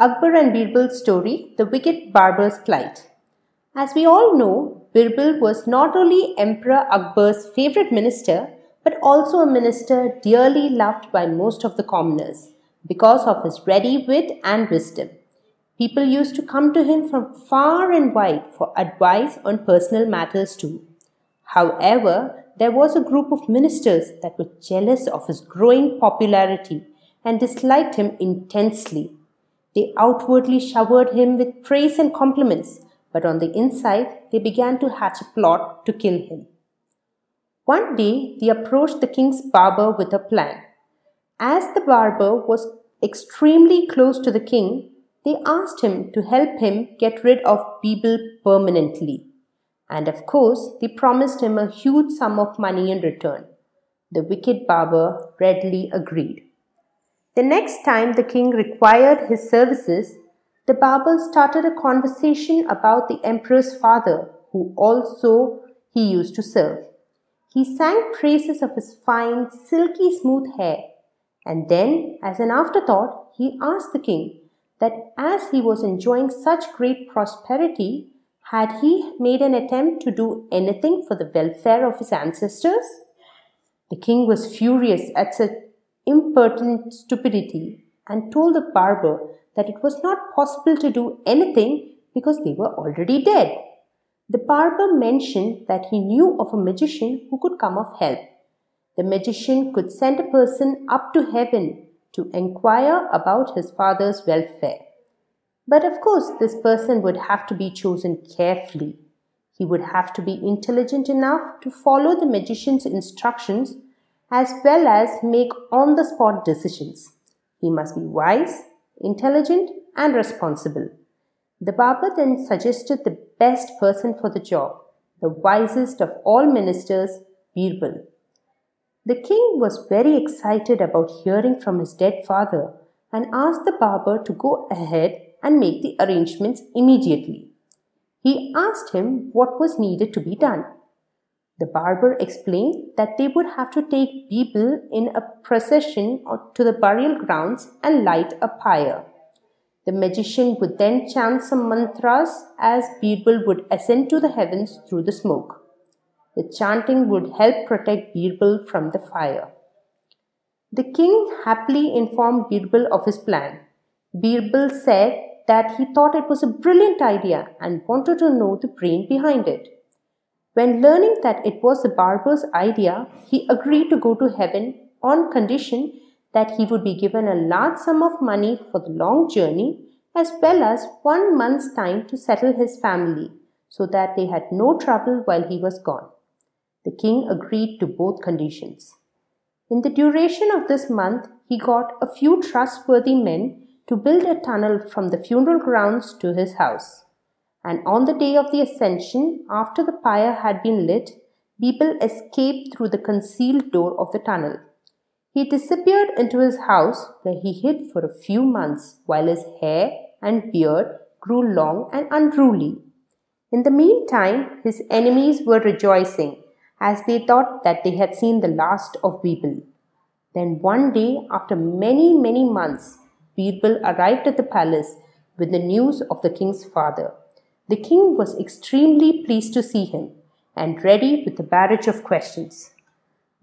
Akbar and Birbal's story, The Wicked Barber's Plight. As we all know, Birbal was not only Emperor Akbar's favorite minister, but also a minister dearly loved by most of the commoners because of his ready wit and wisdom. People used to come to him from far and wide for advice on personal matters too. However, there was a group of ministers that were jealous of his growing popularity and disliked him intensely. They outwardly showered him with praise and compliments, but on the inside they began to hatch a plot to kill him. One day they approached the king's barber with a plan. As the barber was extremely close to the king, they asked him to help him get rid of Birbal permanently. And of course, they promised him a huge sum of money in return. The wicked barber readily agreed. The next time the king required his services, the barber started a conversation about the emperor's father, who also he used to serve. He sang praises of his fine, silky smooth hair, and then, as an afterthought, he asked the king that as he was enjoying such great prosperity, had he made an attempt to do anything for the welfare of his ancestors? The king was furious at such impertinent stupidity and told the barber that it was not possible to do anything because they were already dead. The barber mentioned that he knew of a magician who could come of help. The magician could send a person up to heaven to inquire about his father's welfare. But of course, this person would have to be chosen carefully. He would have to be intelligent enough to follow the magician's instructions as well as make on the spot decisions. He must be wise, intelligent, and responsible. The barber then suggested the best person for the job, the wisest of all ministers, Birbal. The king was very excited about hearing from his dead father and asked the barber to go ahead and make the arrangements immediately. He asked him what was needed to be done. The barber explained that they would have to take Birbal in a procession to the burial grounds and light a pyre. The magician would then chant some mantras as Birbal would ascend to the heavens through the smoke. The chanting would help protect Birbal from the fire. The king happily informed Birbal of his plan. Birbal said that he thought it was a brilliant idea and wanted to know the brain behind it. When learning that it was the barber's idea, he agreed to go to heaven on condition that he would be given a large sum of money for the long journey as well as one month's time to settle his family so that they had no trouble while he was gone. The king agreed to both conditions. In the duration of this month, he got a few trustworthy men to build a tunnel from the funeral grounds to his house and on the day of the ascension, after the pyre had been lit, Birbal escaped through the concealed door of the tunnel. He disappeared into his house where he hid for a few months while his hair and beard grew long and unruly. In the meantime, his enemies were rejoicing as they thought that they had seen the last of Birbal. Then one day, after many, many months, Birbal arrived at the palace with the news of the king's father. The king was extremely pleased to see him and ready with a barrage of questions.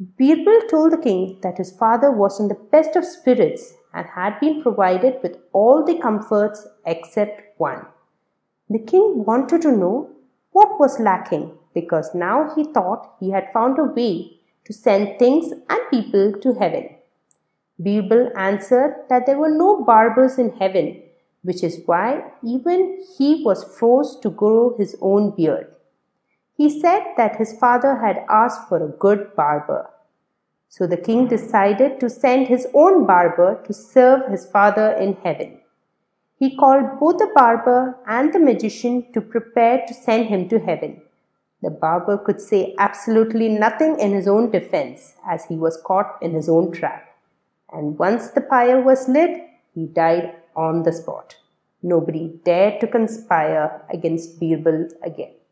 Birbal told the king that his father was in the best of spirits and had been provided with all the comforts except one. The king wanted to know what was lacking because now he thought he had found a way to send things and people to heaven. Birbal answered that there were no barbers in heaven which is why even he was forced to grow his own beard. He said that his father had asked for a good barber. So the king decided to send his own barber to serve his father in heaven. He called both the barber and the magician to prepare to send him to heaven. The barber could say absolutely nothing in his own defense as he was caught in his own trap. And once the pyre was lit, he died on the spot. Nobody dared to conspire against Birbal again.